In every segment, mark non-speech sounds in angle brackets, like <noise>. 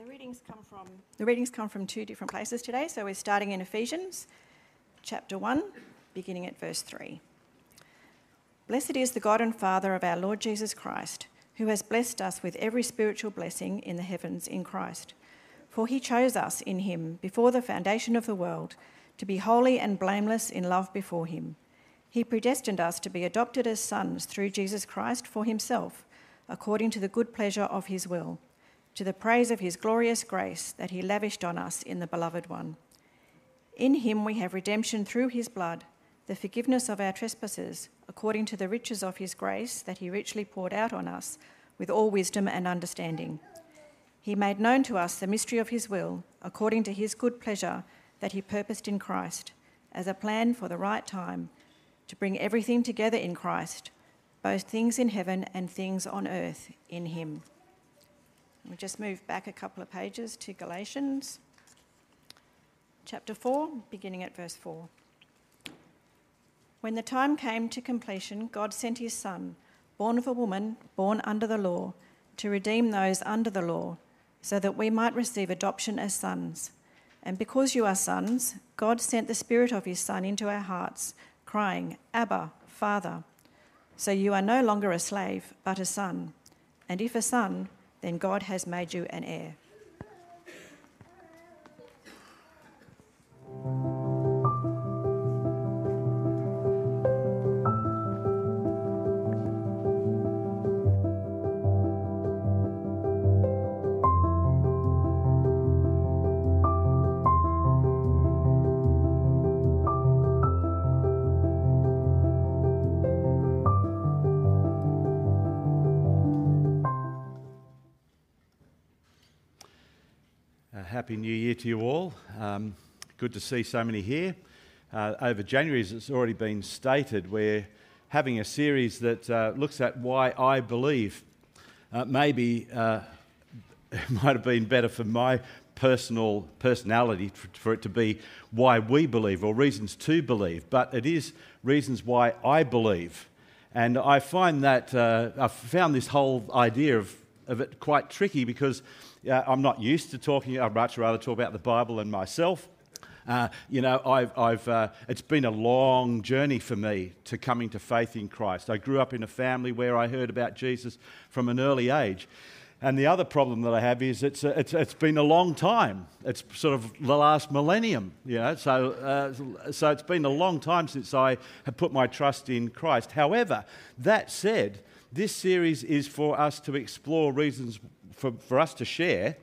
the readings come from the readings come from two different places today. So we're starting in Ephesians chapter 1, beginning at verse 3. Blessed is the God and Father of our Lord Jesus Christ, who has blessed us with every spiritual blessing in the heavens in Christ. For he chose us in him before the foundation of the world to be holy and blameless in love before him. He predestined us to be adopted as sons through Jesus Christ for himself, according to the good pleasure of his will to the praise of his glorious grace that he lavished on us in the Beloved One. In him we have redemption through his blood, the forgiveness of our trespasses, according to the riches of his grace that he richly poured out on us with all wisdom and understanding. He made known to us the mystery of his will, according to his good pleasure that he purposed in Christ, as a plan for the right time, to bring everything together in Christ, both things in heaven and things on earth in him. We just move back a couple of pages to Galatians chapter 4, beginning at verse 4. When the time came to completion, God sent his Son, born of a woman, born under the law, to redeem those under the law, so that we might receive adoption as sons. And because you are sons, God sent the Spirit of his Son into our hearts, crying, Abba, Father. So you are no longer a slave, but a son. And if a son, then God has made you an heir. Happy New Year to you all. Um, good to see so many here. Uh, over January, as it's already been stated, we're having a series that uh, looks at why I believe. Uh, maybe uh, <laughs> it might have been better for my personal personality for it to be why we believe or reasons to believe, but it is reasons why I believe. And I find that uh, I've found this whole idea of, of it quite tricky because uh, I'm not used to talking, I'd much rather talk about the Bible and myself. Uh, you know, I've, I've, uh, it's been a long journey for me to coming to faith in Christ. I grew up in a family where I heard about Jesus from an early age. And the other problem that I have is it's, uh, it's, it's been a long time. It's sort of the last millennium, you know. So, uh, so it's been a long time since I have put my trust in Christ. However, that said, this series is for us to explore reasons for, for us to share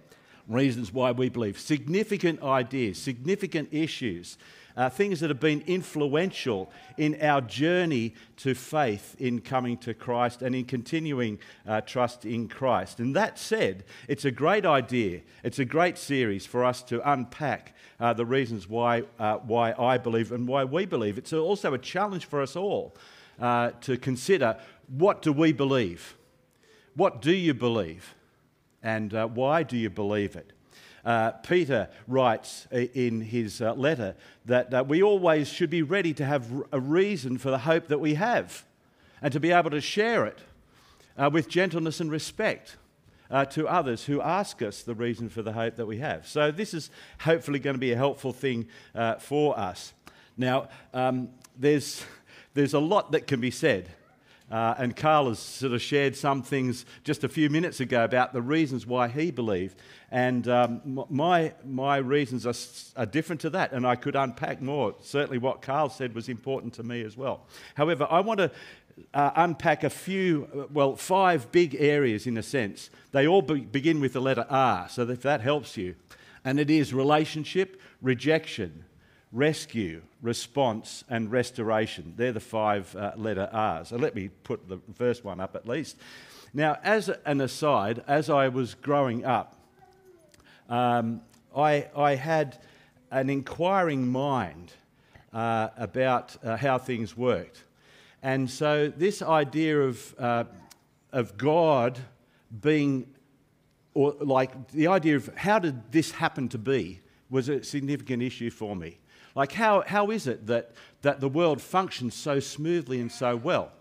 reasons why we believe. Significant ideas, significant issues, uh, things that have been influential in our journey to faith in coming to Christ and in continuing uh, trust in Christ. And that said, it's a great idea. It's a great series for us to unpack uh, the reasons why, uh, why I believe and why we believe. It's also a challenge for us all uh, to consider what do we believe? What do you believe? and uh, why do you believe it? Uh, Peter writes in his uh, letter that uh, we always should be ready to have a reason for the hope that we have and to be able to share it uh, with gentleness and respect. Uh, to others who ask us the reason for the hope that we have. So, this is hopefully going to be a helpful thing for us. Now, um, there's, there's a lot that can be said uh, and Carl has sort of shared some things just a few minutes ago about the reasons why he believed. And um, my, my reasons are, are different to that, and I could unpack more. Certainly, what Carl said was important to me as well. However, I want to uh, unpack a few, uh, well, five big areas in a sense. They all be- begin with the letter R, so if that helps you. And it is relationship, rejection, rescue, response, and restoration. They're the five uh, letter R's. So let me put the first one up at least. Now, as an aside, as I was growing up, um, I, I, had an inquiring mind uh, about uh, how things worked. And so, this idea of, uh, of God being, or like the idea of how did this happen to be, was a significant issue for me. Like, how, how is it that, that the world functions so smoothly and so well?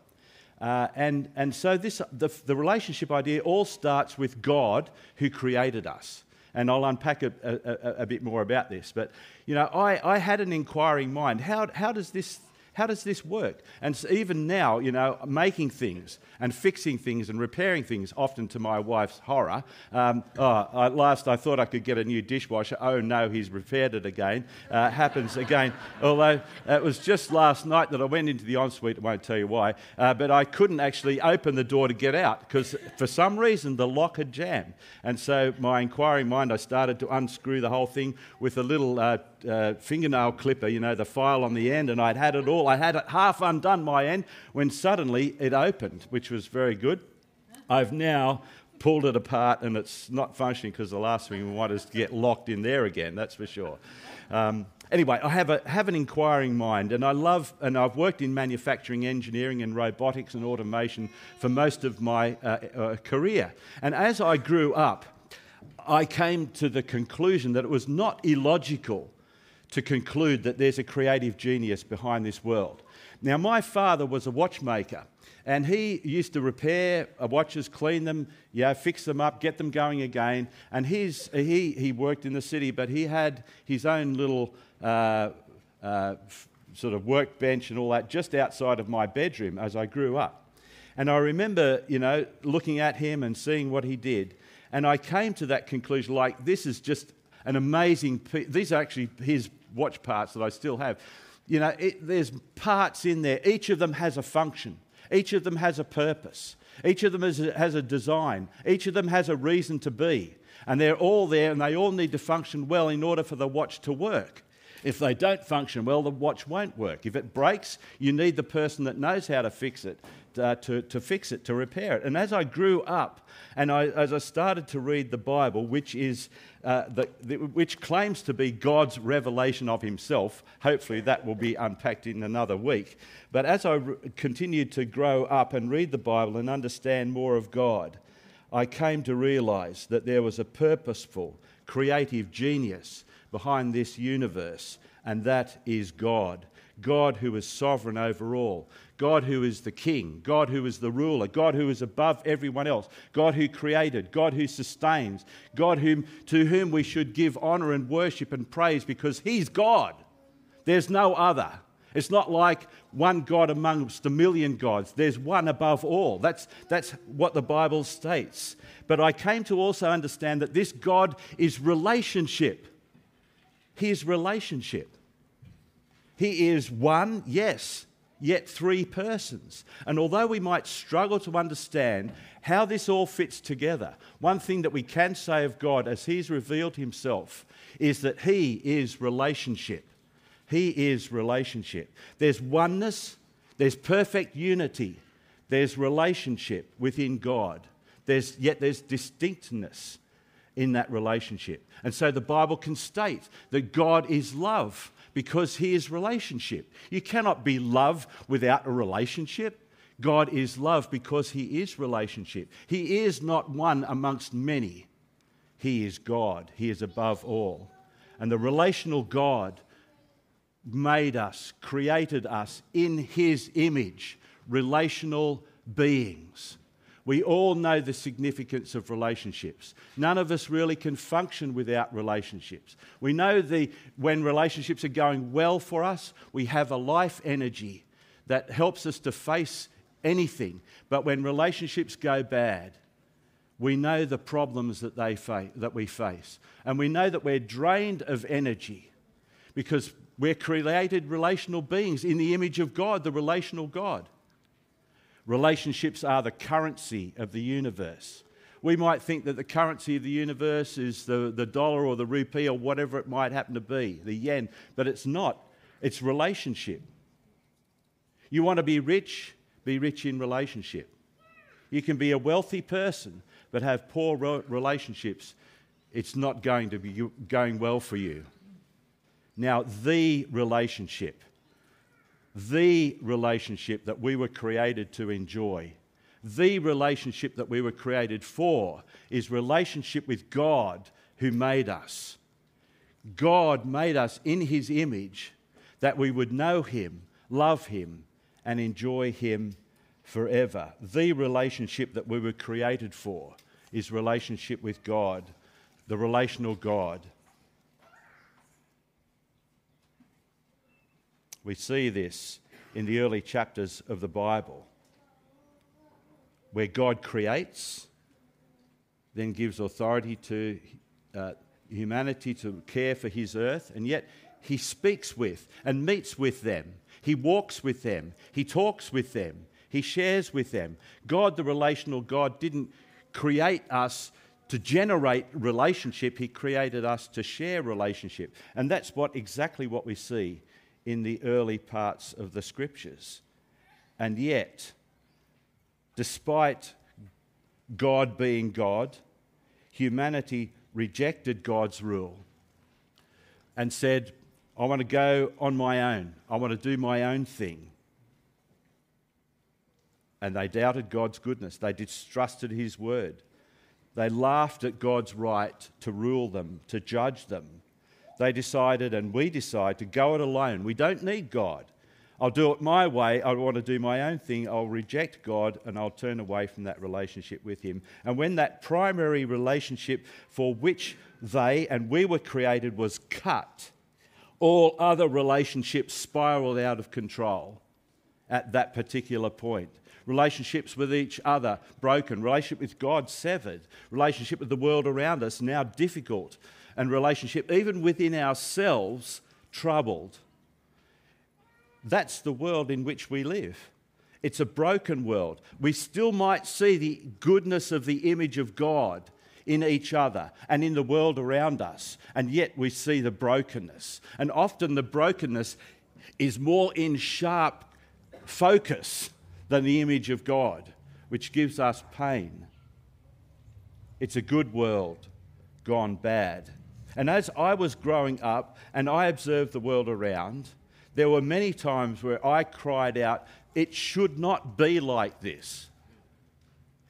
Uh, and, and so, this, the, the relationship idea all starts with God who created us. and I'll unpack a, a, a bit more about this. But, you know, I, I had an inquiring mind. How, how does this how does this work? And even now, you know, making things and fixing things and repairing things, often to my wife's horror. Um, oh, at last, I thought I could get a new dishwasher. Oh no, he's repaired it again. Uh, happens again. Although it was just last night that I went into the ensuite. I won't tell you why, uh, but I couldn't actually open the door to get out because for some reason the lock had jammed. And so my inquiring mind, I started to unscrew the whole thing with a little. Uh, uh, fingernail clipper, you know, the file on the end, and I'd had it all. I had it half undone my end when suddenly it opened, which was very good. I've now pulled it apart and it's not functioning because the last thing we want is to get locked in there again, that's for sure. Um, anyway, I have, a, have an inquiring mind and I love, and I've worked in manufacturing engineering and robotics and automation for most of my uh, uh, career. And as I grew up, I came to the conclusion that it was not illogical to conclude that there's a creative genius behind this world. Now, my father was a watchmaker, and he used to repair watches, clean them, yeah, fix them up, get them going again. And he's, he, he worked in the city, but he had his own little uh, uh, sort of workbench and all that just outside of my bedroom as I grew up. And I remember, you know, looking at him and seeing what he did. And I came to that conclusion like, this is just an amazing. These are actually his watch parts that I still have. You know, it, there's parts in there. Each of them has a function. Each of them has a purpose. Each of them has a design. Each of them has a reason to be. And they're all there and they all need to function well in order for the watch to work. If they don't function well, the watch won't work. If it breaks, you need the person that knows how to fix it uh, to, to fix it, to repair it. And as I grew up and I, as I started to read the Bible, which, is, uh, the, the, which claims to be God's revelation of Himself, hopefully that will be unpacked in another week. But as I re- continued to grow up and read the Bible and understand more of God, I came to realize that there was a purposeful, creative genius behind this universe, and that is God. God who is sovereign over all, God who is the king, God who is the ruler, God who is above everyone else, God who created, God who sustains, God whom, to whom we should give honor and worship and praise because he's God. There's no other. It's not like one God amongst a million gods. There's one above all. That's, that's what the Bible states. But I came to also understand that this God is relationship. He is relationship. He is one, yes, yet three persons. And although we might struggle to understand how this all fits together, one thing that we can say of God as He's revealed Himself is that He is relationship. He is relationship. There's oneness, there's perfect unity, there's relationship within God. There's, yet there's distinctness in that relationship. And so the Bible can state that God is love because He is relationship. You cannot be love without a relationship. God is love because He is relationship. He is not one amongst many. He is God. He is above all. And the relational God made us, created us in His image, relational beings. We all know the significance of relationships. None of us really can function without relationships. We know the, when relationships are going well for us, we have a life energy that helps us to face anything. But when relationships go bad, we know the problems that, they fa- that we face. And we know that we're drained of energy because we're created relational beings in the image of God, the relational God. Relationships are the currency of the universe. We might think that the currency of the universe is the, the dollar or the rupee or whatever it might happen to be, the yen, but it's not. It's relationship. You want to be rich? Be rich in relationship. You can be a wealthy person but have poor relationships. It's not going to be going well for you. Now, the relationship the relationship that we were created to enjoy. The relationship that we were created for is relationship with God who made us. God made us in his image that we would know him, love him, and enjoy him forever. The relationship that we were created for is relationship with God. the relational God. We see this in the early chapters of the Bible, where God creates, then gives authority to uh, humanity to care for his earth, and yet he speaks with and meets with them. He walks with them. He talks with them. He shares with them. God, the relational God, didn't create us to generate relationship, He created us to share relationship. And that's what exactly what we see in the early parts of the scriptures. And yet, despite God being God, humanity rejected God's rule and said, I want to go on my own. I want to do my own thing. And they doubted God's goodness. They distrusted His word. They laughed at God's right to rule them, to judge them. They decided, and we decide, to go it alone. We don't need God. I'll do it my way. I want to do my own thing. I'll reject God and I'll turn away from that relationship with Him. And when that primary relationship for which they and we were created was cut, all other relationships spiraled out of control at that particular point relationships with each other broken, relationship with God severed, relationship with the world around us now difficult, and relationship even within ourselves troubled. That's the world in which we live. It's a broken world. We still might see the goodness of the image of God in each other and in the world around us, and yet we see the brokenness. And often the brokenness is more in sharp focus than the image of God, which gives us pain. It's a good world gone bad. And as I was growing up and I observed the world around, there were many times where I cried out, It should not be like this.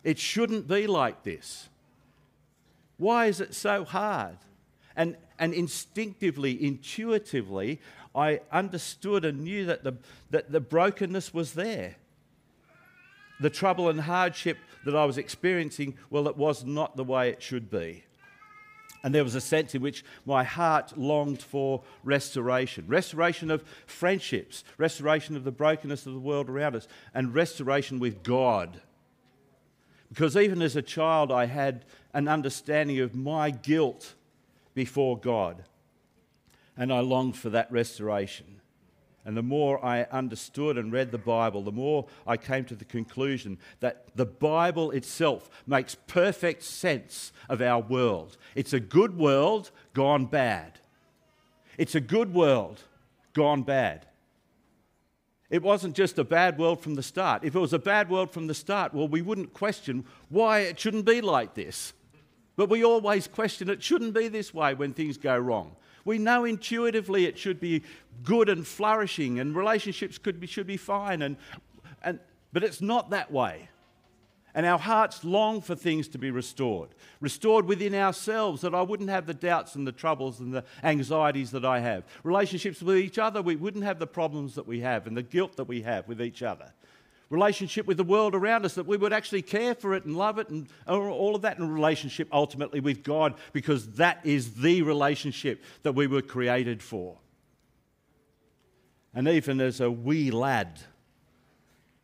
It shouldn't be like this. Why is it so hard? And, and instinctively, intuitively, I understood and knew that the, that the brokenness was there the trouble and hardship that I was experiencing, well, it was not the way it should be. And there was a sense in which my heart longed for restoration restoration of friendships, restoration of the brokenness of the world around us, and restoration with God. Because even as a child, I had an understanding of my guilt before God, and I longed for that restoration. And the more I understood and read the Bible, the more I came to the conclusion that the Bible itself makes perfect sense of our world. It's a good world gone bad. It's a good world gone bad. It wasn't just a bad world from the start. If it was a bad world from the start, well, we wouldn't question why it shouldn't be like this. But we always question it shouldn't be this way when things go wrong. We know intuitively it should be good and flourishing and relationships could be, should be fine, and, and, but it's not that way. And our hearts long for things to be restored, restored within ourselves, that I wouldn't have the doubts and the troubles and the anxieties that I have. Relationships with each other, we wouldn't have the problems that we have and the guilt that we have with each other relationship with the world around us, that we would actually care for it and love it and all of that, in relationship ultimately with God, because that is the relationship that we were created for. And even as a wee lad,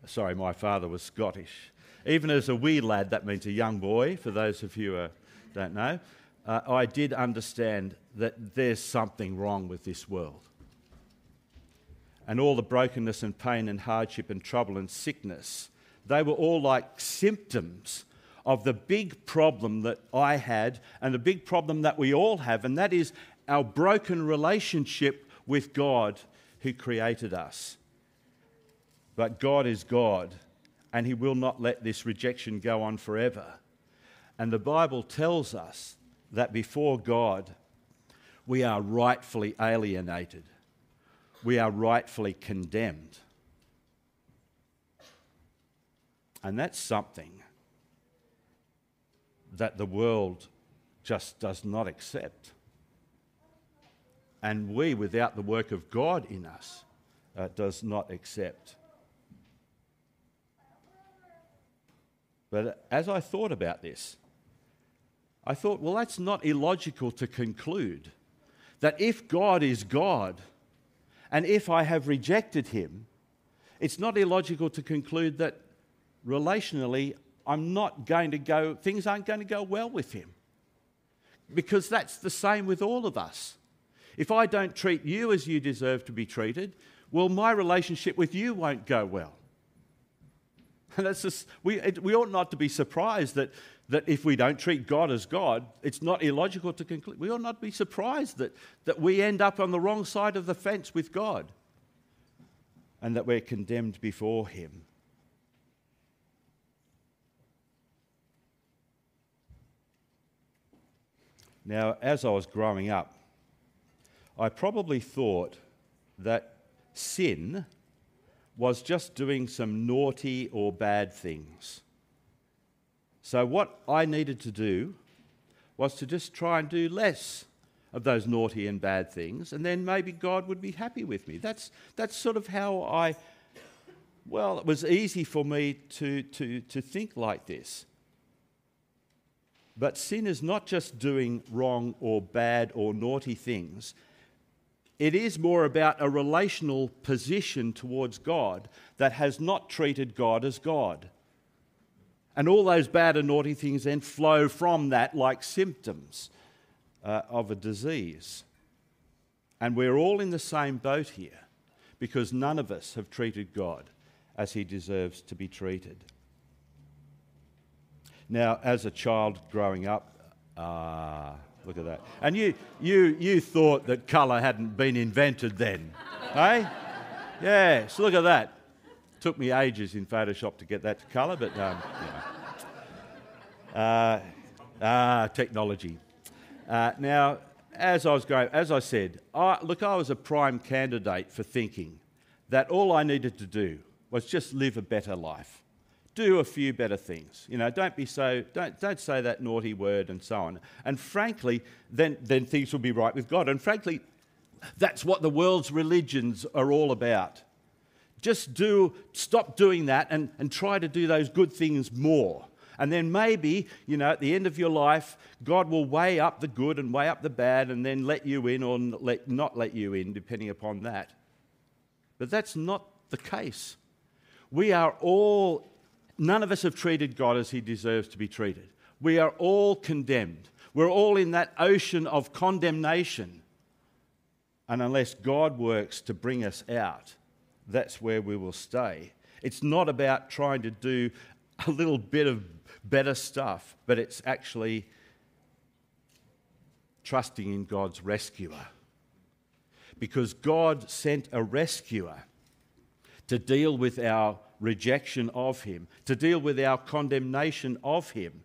sorry, my father was Scottish. Even as a wee lad, that means a young boy, for those of you who don't know, uh, I did understand that there's something wrong with this world and all the brokenness and pain and hardship and trouble and sickness, they were all like symptoms of the big problem that I had and the big problem that we all have, and that is our broken relationship with God who created us. But God is God, and He will not let this rejection go on forever. And the Bible tells us that before God, we are rightfully alienated we are rightfully condemned. And that's something that the world just does not accept. And we, without the work of God in us, uh, does not accept. But as I thought about this, I thought, well, that's not illogical to conclude that if God is God and if I have rejected him, it's not illogical to conclude that relationally I'm not going to go, things aren't going to go well with him. Because that's the same with all of us. If I don't treat you as you deserve to be treated, well, my relationship with you won't go well. <laughs> That's just, we, it, we ought not to be surprised that, that if we don't treat God as God, it's not illogical to conclude. We ought not be surprised that, that we end up on the wrong side of the fence with God and that we're condemned before Him. Now, as I was growing up, I probably thought that sin was just doing some naughty or bad things. So, what I needed to do was to just try and do less of those naughty and bad things, and then maybe God would be happy with me. That's, that's sort of how I, well, it was easy for me to, to, to think like this. But sin is not just doing wrong or bad or naughty things. It is more about a relational position towards God that has not treated God as God. And all those bad and naughty things then flow from that like symptoms uh, of a disease. And we're all in the same boat here because none of us have treated God as he deserves to be treated. Now, as a child growing up, ah, look at that. And you, you, you thought that colour hadn't been invented then, eh? Yes, look at that. Took me ages in Photoshop to get that to colour, but um, know. uh, ah, technology. Uh, now, as I was going, as I said, I, look, I was a prime candidate for thinking that all I needed to do was just live a better life, do a few better things. You know, don't be so, don't, don't say that naughty word and so on. And frankly, then, then things will be right with God. And frankly, that's what the world's religions are all about. Just do, stop doing that and, and try to do those good things more. And then maybe, you know, at the end of your life, God will weigh up the good and weigh up the bad and then let you in or let, not let you in, depending upon that. But that's not the case. We are all, none of us have treated God as he deserves to be treated. We are all condemned. We're all in that ocean of condemnation. And unless God works to bring us out, that's where we will stay. It's not about trying to do a little bit of better stuff, but it's actually trusting in God's rescuer. Because God sent a rescuer to deal with our rejection of Him, to deal with our condemnation of Him.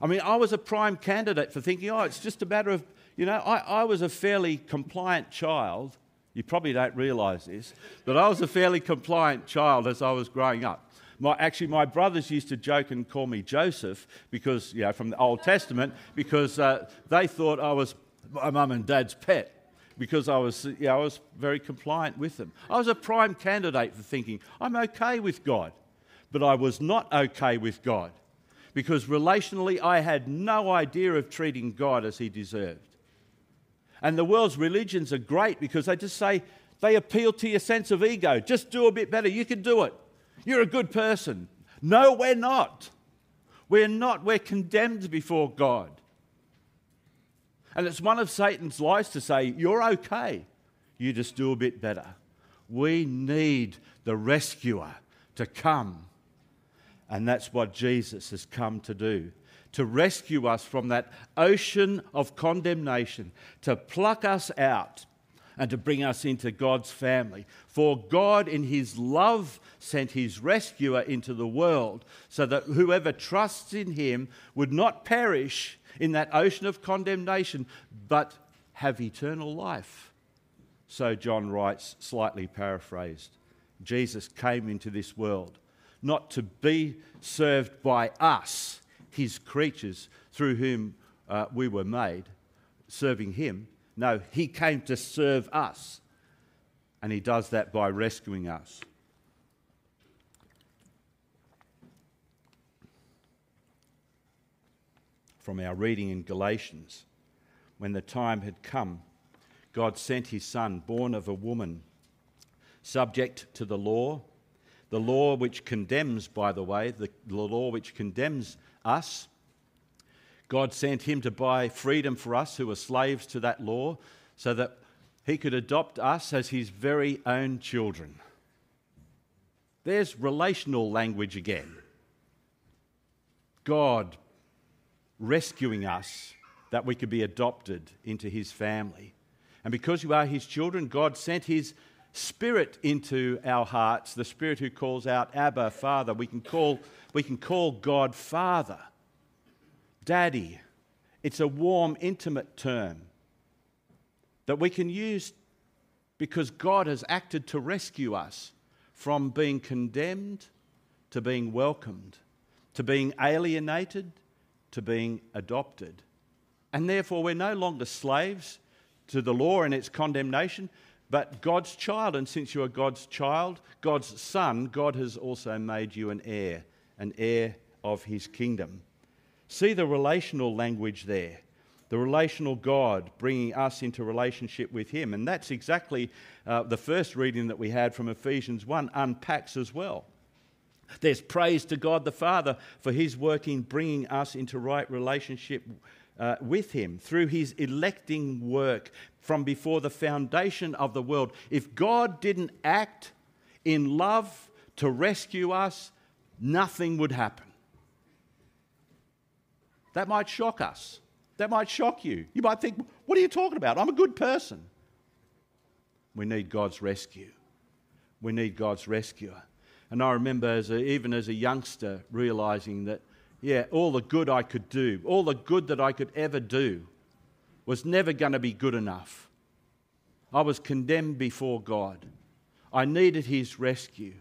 I mean, I was a prime candidate for thinking, oh, it's just a matter of, you know, I, I was a fairly compliant child. You probably don't realise this, but I was a fairly compliant child as I was growing up. My, actually, my brothers used to joke and call me Joseph because, you know, from the Old Testament, because uh, they thought I was my mum and dad's pet because I was, I was very compliant with them. I was a prime candidate for thinking, I'm okay with God. But I was not okay with God because relationally I had no idea of treating God as He deserved. And the world's religions are great because they just say, they appeal to your sense of ego. Just do a bit better. You can do it. You're a good person. No, we're not. We're not. We're condemned before God. And it's one of Satan's lies to say, You're okay. You just do a bit better. We need the rescuer to come. And that's what Jesus has come to do to rescue us from that ocean of condemnation, to pluck us out and to bring us into God's family. For God, in His love, sent His rescuer into the world so that whoever trusts in Him would not perish in that ocean of condemnation, but have eternal life. So John writes, slightly paraphrased Jesus came into this world not to be served by us, His creatures through whom uh, we were made, serving Him no, he came to serve us. And he does that by rescuing us. from our reading in Galatians. When the time had come, God sent his Son, born of a woman, subject to the law, the law which condemns, by the way, the, law which condemns us. God sent him to buy freedom for us who were slaves to that law so that he could adopt us as his very own children. There's relational language again. God rescuing us that we could be adopted into his family. And because you are his children, God sent his spirit into our hearts, the spirit who calls out Abba, Father. We can call, we can call God Father, Daddy. It's a warm, intimate term that we can use because God has acted to rescue us from being condemned to being welcomed, to being alienated to being adopted. And therefore, we're no longer slaves to the law and its condemnation, but God's child. And since you are God's child, God's son, God has also made you an heir, an heir of his kingdom. See the relational language there. The relational God bringing us into relationship with Him. And that's exactly uh, the first reading that we had from Ephesians 1 unpacks as well. There's praise to God the Father for his work in bringing us into right relationship uh, with him through his electing work from before the foundation of the world. If God didn't act in love to rescue us, nothing would happen. That might shock us. That might shock you. You might think, what are you talking about? I'm a good person. We need God's rescue. We need God's rescuer. And I remember, as a, even as a youngster, realizing that, yeah, all the good I could do, all the good that I could ever do, was never going to be good enough. I was condemned before God. I needed His rescue.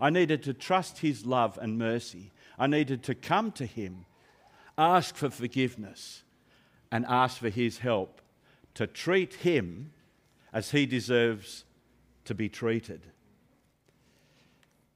I needed to trust His love and mercy. I needed to come to Him, ask for forgiveness, and ask for His help to treat Him as He deserves to be treated.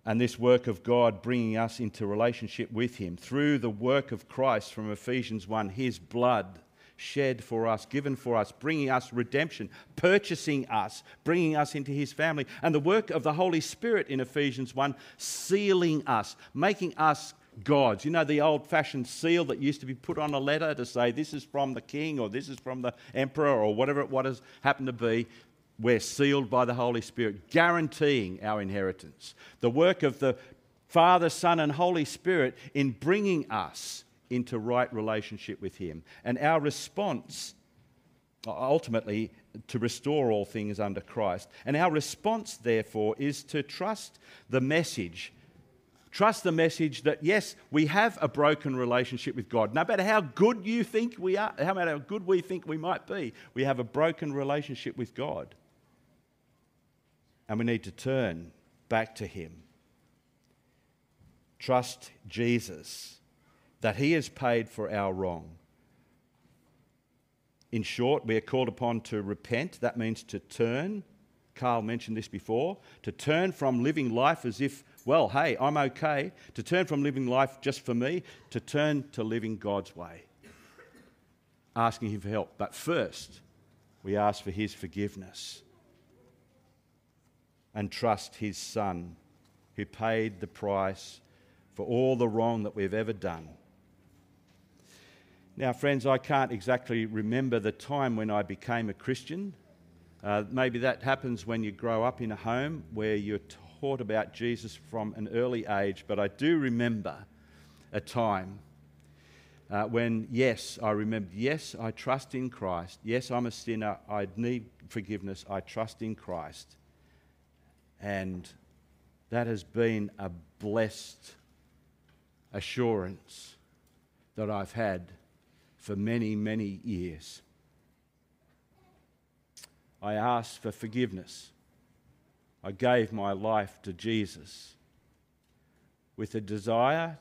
And this work of God bringing us into relationship with Him through the work of Christ from Ephesians 1, His blood shed for us, given for us, bringing us redemption, purchasing us, bringing us into His family, and the work of the Holy Spirit in Ephesians 1, sealing us, making us gods. You know, the old fashioned seal that used to be put on a letter to say this is from the king or this is from the emperor or whatever it what has happened to be we're sealed by the Holy Spirit, guaranteeing our inheritance. The work of the Father, Son, and Holy Spirit in bringing us into right relationship with Him. And our response, ultimately, to restore all things under Christ. And our response, therefore, is to trust the message. Trust the message that, yes, we have a broken relationship with God. No matter how good you think we are, how matter how good we think we might be, we have a broken relationship with God and we need to turn back to Him. Trust Jesus that He has paid for our wrong. In short, we are called upon to repent. That means to turn. Carl mentioned this before to turn from living life as if, well, hey, I'm okay, to turn from living life just for me, to turn to living God's way, asking Him for help. But first, we ask for His forgiveness and trust his Son, who paid the price for all the wrong that we've ever done. Now, friends, I can't exactly remember the time when I became a Christian. Uh, maybe that happens when you grow up in a home where you're taught about Jesus from an early age, but I do remember a time uh, when, yes, I remembered, yes, I trust in Christ. Yes, I'm a sinner. I need forgiveness. I trust in Christ. And that has been a blessed assurance that I've had for many, many years. I asked for forgiveness. I gave my life to Jesus with a desire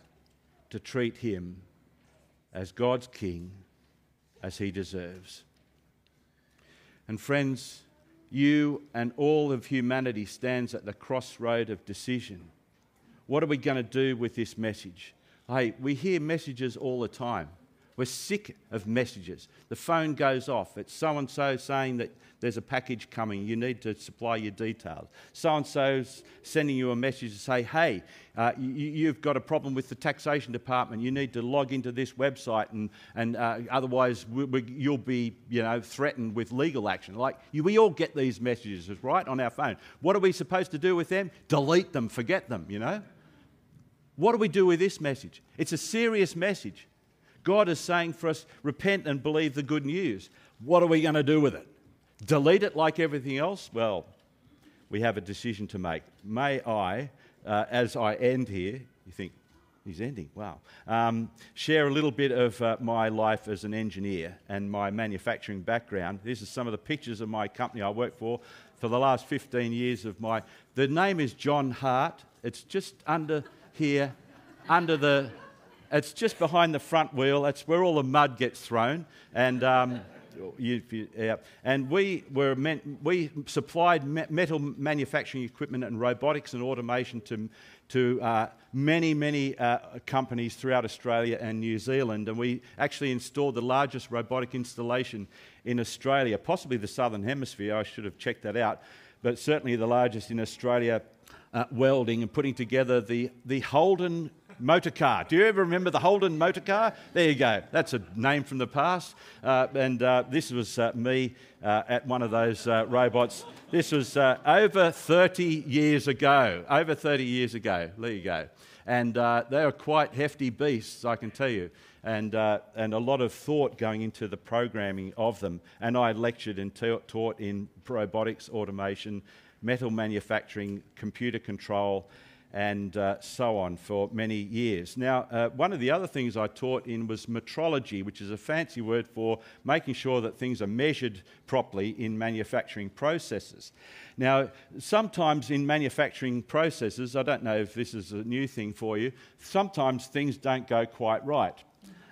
to treat him as God's King as he deserves. And friends, you and all of humanity stands at the crossroad of decision. What are we going to do with this message? Hey, we hear messages all the time. We're sick of messages. The phone goes off. It's so and so saying that there's a package coming. You need to supply your details. So and so's sending you a message to say, hey, uh, you, have got a problem with the taxation department. You need to log into this website, and, and uh, otherwise we, we, you'll be you know, threatened with legal action. Like you, we all get these messages, right, on our phone. What are we supposed to do with them? Delete them, forget them, you know? What do we do with this message? It's a serious message. God is saying for us, repent and believe the good news. What are we going to do with it? Delete it like everything else? Well, we have a decision to make. May I, uh, as I end here, you think, he's ending, wow, um, share a little bit of uh, my life as an engineer and my manufacturing background. This is some of the pictures of my company I work for for the last 15 years of my. The name is John Hart. It's just under here, under the it's just behind the front wheel. That's where all the mud gets thrown. And, um, you, you, yeah. and we, were meant, we supplied me- metal manufacturing equipment and robotics and automation to, to uh, many, many uh, companies throughout Australia and New Zealand. And we actually installed the largest robotic installation in Australia, possibly the Southern Hemisphere. I should have checked that out. But certainly the largest in Australia, uh, welding and putting together the, the Holden motor car. Do you ever remember the Holden motor car? There you go. That's a name from the past. Uh, and uh, this was uh, me uh, at one of those uh, robots. This was uh, over 30 years ago. Over 30 years ago. There you go. And they are quite hefty beasts, I can tell you. And, and a lot of thought going into the programming of them. And I lectured and taught in robotics, automation, metal manufacturing, computer control, and uh, so on for many years. Now, uh, one of the other things I taught in was metrology, which is a fancy word for making sure that things are measured properly in manufacturing processes. Now, sometimes in manufacturing processes, I don't know if this is a new thing for you, sometimes things don't go quite right.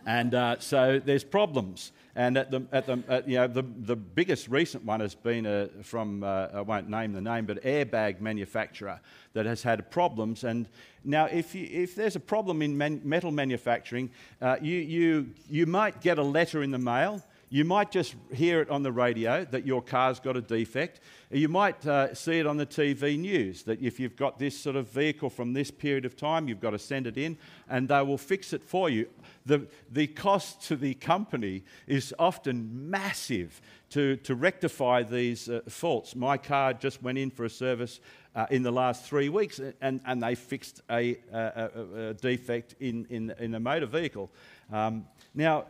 And uh, so there's problems. And at the, at the, at, you know, the, the biggest recent one has been a, from, uh, I won't name the name, but airbag manufacturer that has had problems. And now, if, you, if there's a problem in man, metal manufacturing, uh, you, you, you might get a letter in the mail. You might just hear it on the radio that your car's got a defect. You might uh, see it on the TV news that if you've got this sort of vehicle from this period of time, you've got to send it in and they will fix it for you. The, the cost to the company is often massive to, to rectify these uh, faults. My car just went in for a service uh, in the last three weeks and, and they fixed a, a, a defect in, in, in the motor vehicle. Um, now,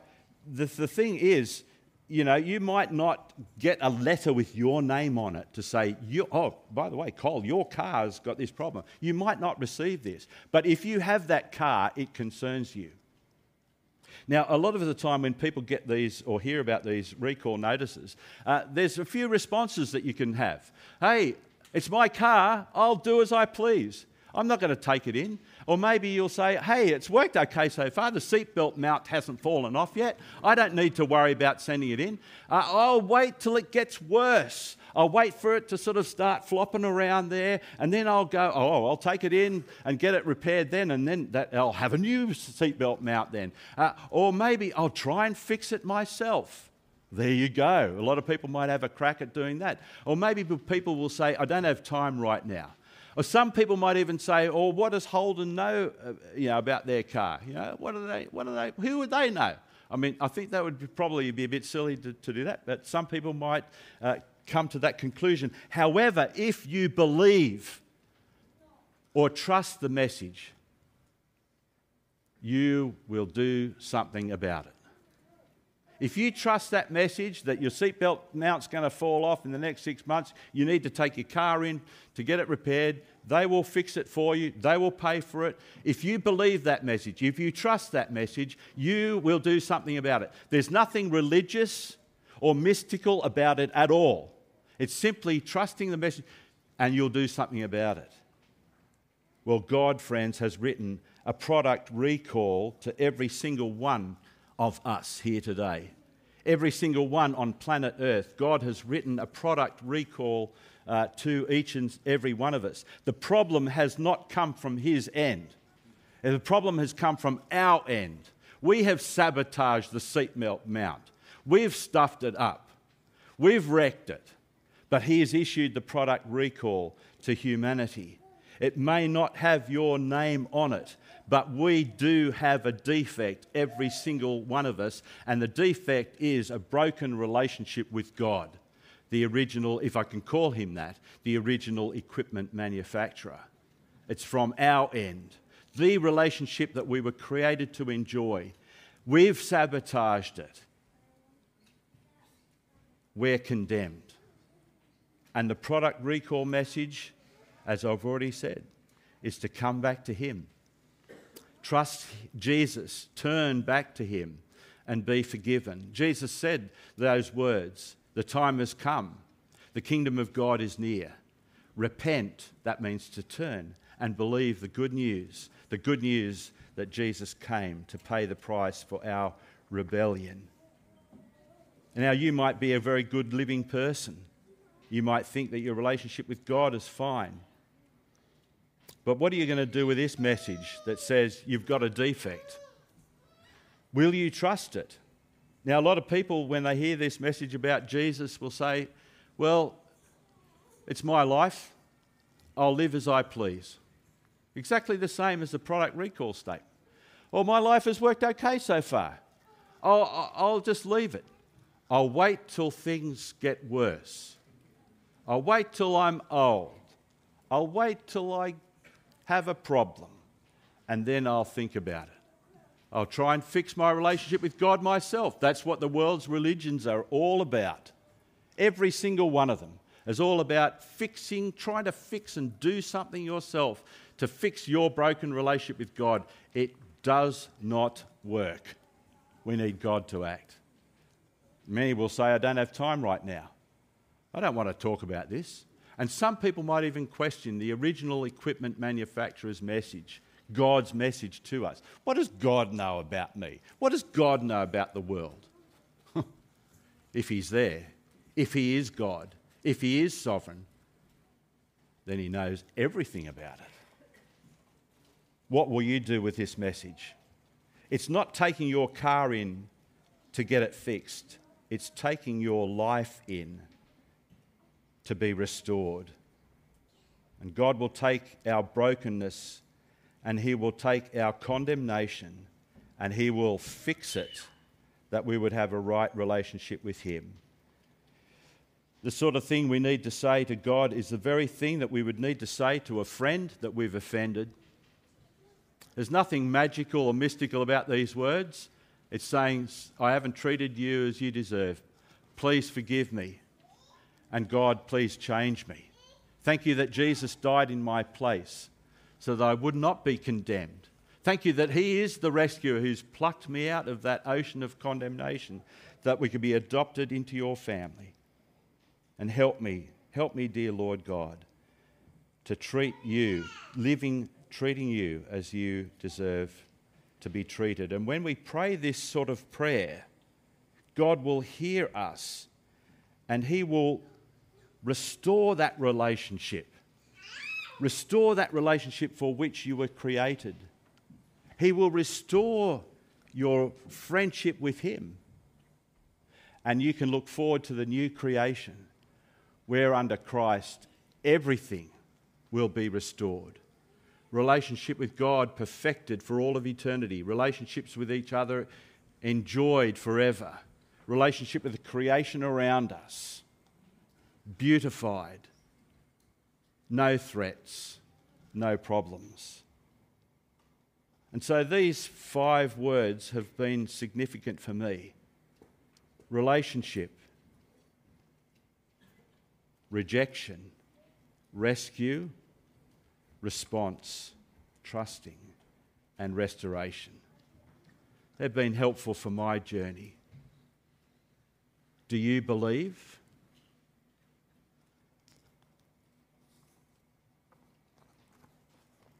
the, the thing is, you know, you might not get a letter with your name on it to say, oh, by the way, Cole, your car's got this problem. You might not receive this. But if you have that car, it concerns you. Now, a lot of the time when people get these or hear about these recall notices, uh, there's a few responses that you can have. Hey, it's my car, I'll do as I please. I'm not going to take it in. Or maybe you'll say, hey, it's worked okay so far. The seatbelt mount hasn't fallen off yet. I don't need to worry about sending it in. Uh, I'll wait till it gets worse. I'll wait for it to sort of start flopping around there, and then I'll go, oh, I'll take it in and get it repaired then, and then that, I'll have a new seatbelt mount then. Uh, or maybe I'll try and fix it myself. There you go. A lot of people might have a crack at doing that. Or maybe people will say, I don't have time right now. Or some people might even say, "Oh, what does Holden know, uh, you know, about their car? You know, what do they? What do they? Who would they know?" I mean, I think that would be probably be a bit silly to, to do that, but some people might uh, come to that conclusion. However, if you believe or trust the message, you will do something about it. If you trust that message that your seatbelt mount's going to fall off in the next six months, you need to take your car in to get it repaired. They will fix it for you, they will pay for it. If you believe that message, if you trust that message, you will do something about it. There's nothing religious or mystical about it at all. It's simply trusting the message and you'll do something about it. Well, God, friends, has written a product recall to every single one of us here today. Every single one on planet Earth, God has written a product recall uh, to each and every one of us. The problem has not come from His end, the problem has come from our end. We have sabotaged the seatbelt mount. We've stuffed it up. We've wrecked it. But He has issued the product recall to humanity. It may not have your name on it, but we do have a defect, every single one of us, and the defect is a broken relationship with God, the original, if I can call him that, the original equipment manufacturer. It's from our end, the relationship that we were created to enjoy. We've sabotaged it. We're condemned. And the product recall message, as I've already said, is to come back to Him. Trust Jesus, turn back to Him, and be forgiven. Jesus said those words The time has come, the kingdom of God is near. Repent, that means to turn, and believe the good news, the good news that Jesus came to pay the price for our rebellion. Now, you might be a very good living person. You might think that your relationship with God is fine. But what are you going to do with this message that says you've got a defect? Will you trust it? Now, a lot of people, when they hear this message about Jesus, will say, Well, it's my life. I'll live as I please. Exactly the same as the product recall statement. Well, my life has worked okay so far. I'll, I'll just leave it. I'll wait till things get worse. I'll wait till I'm old. I'll wait till I have a problem, and then I'll think about it. I'll try and fix my relationship with God myself. That's what the world's religions are all about. Every single one of them is all about fixing, trying to fix and do something yourself to fix your broken relationship with God. It does not work. We need God to act. Many will say, I don't have time right now. I don't want to talk about this. And some people might even question the original equipment manufacturer's message, God's message to us. What does God know about me? What does God know about the world? <laughs> if He's there, if He is God, if He is sovereign, then He knows everything about it. What will you do with this message? It's not taking your car in to get it fixed, it's taking your life in to be restored. And God will take our brokenness and He will take our condemnation and He will fix it that we would have a right relationship with Him. The sort of thing we need to say to God is the very thing that we would need to say to a friend that we've offended. There's nothing magical or mystical about these words. It's saying, I haven't treated you as you deserve. Please forgive me. And God, please change me. Thank you that Jesus died in my place so that I would not be condemned. Thank you that He is the rescuer who's plucked me out of that ocean of condemnation, that we could be adopted into your family. And help me, help me, dear Lord God, to treat you, living, treating you as you deserve to be treated. And when we pray this sort of prayer, God will hear us and He will Restore that relationship. Restore that relationship for which you were created. He will restore your friendship with Him. And you can look forward to the new creation where, under Christ, everything will be restored. Relationship with God perfected for all of eternity. Relationships with each other enjoyed forever. Relationship with the creation around us beautified, no threats, no problems. And so these five words have been significant for me relationship, rejection, rescue, response, trusting, and restoration. They've been helpful for my journey. Do you believe?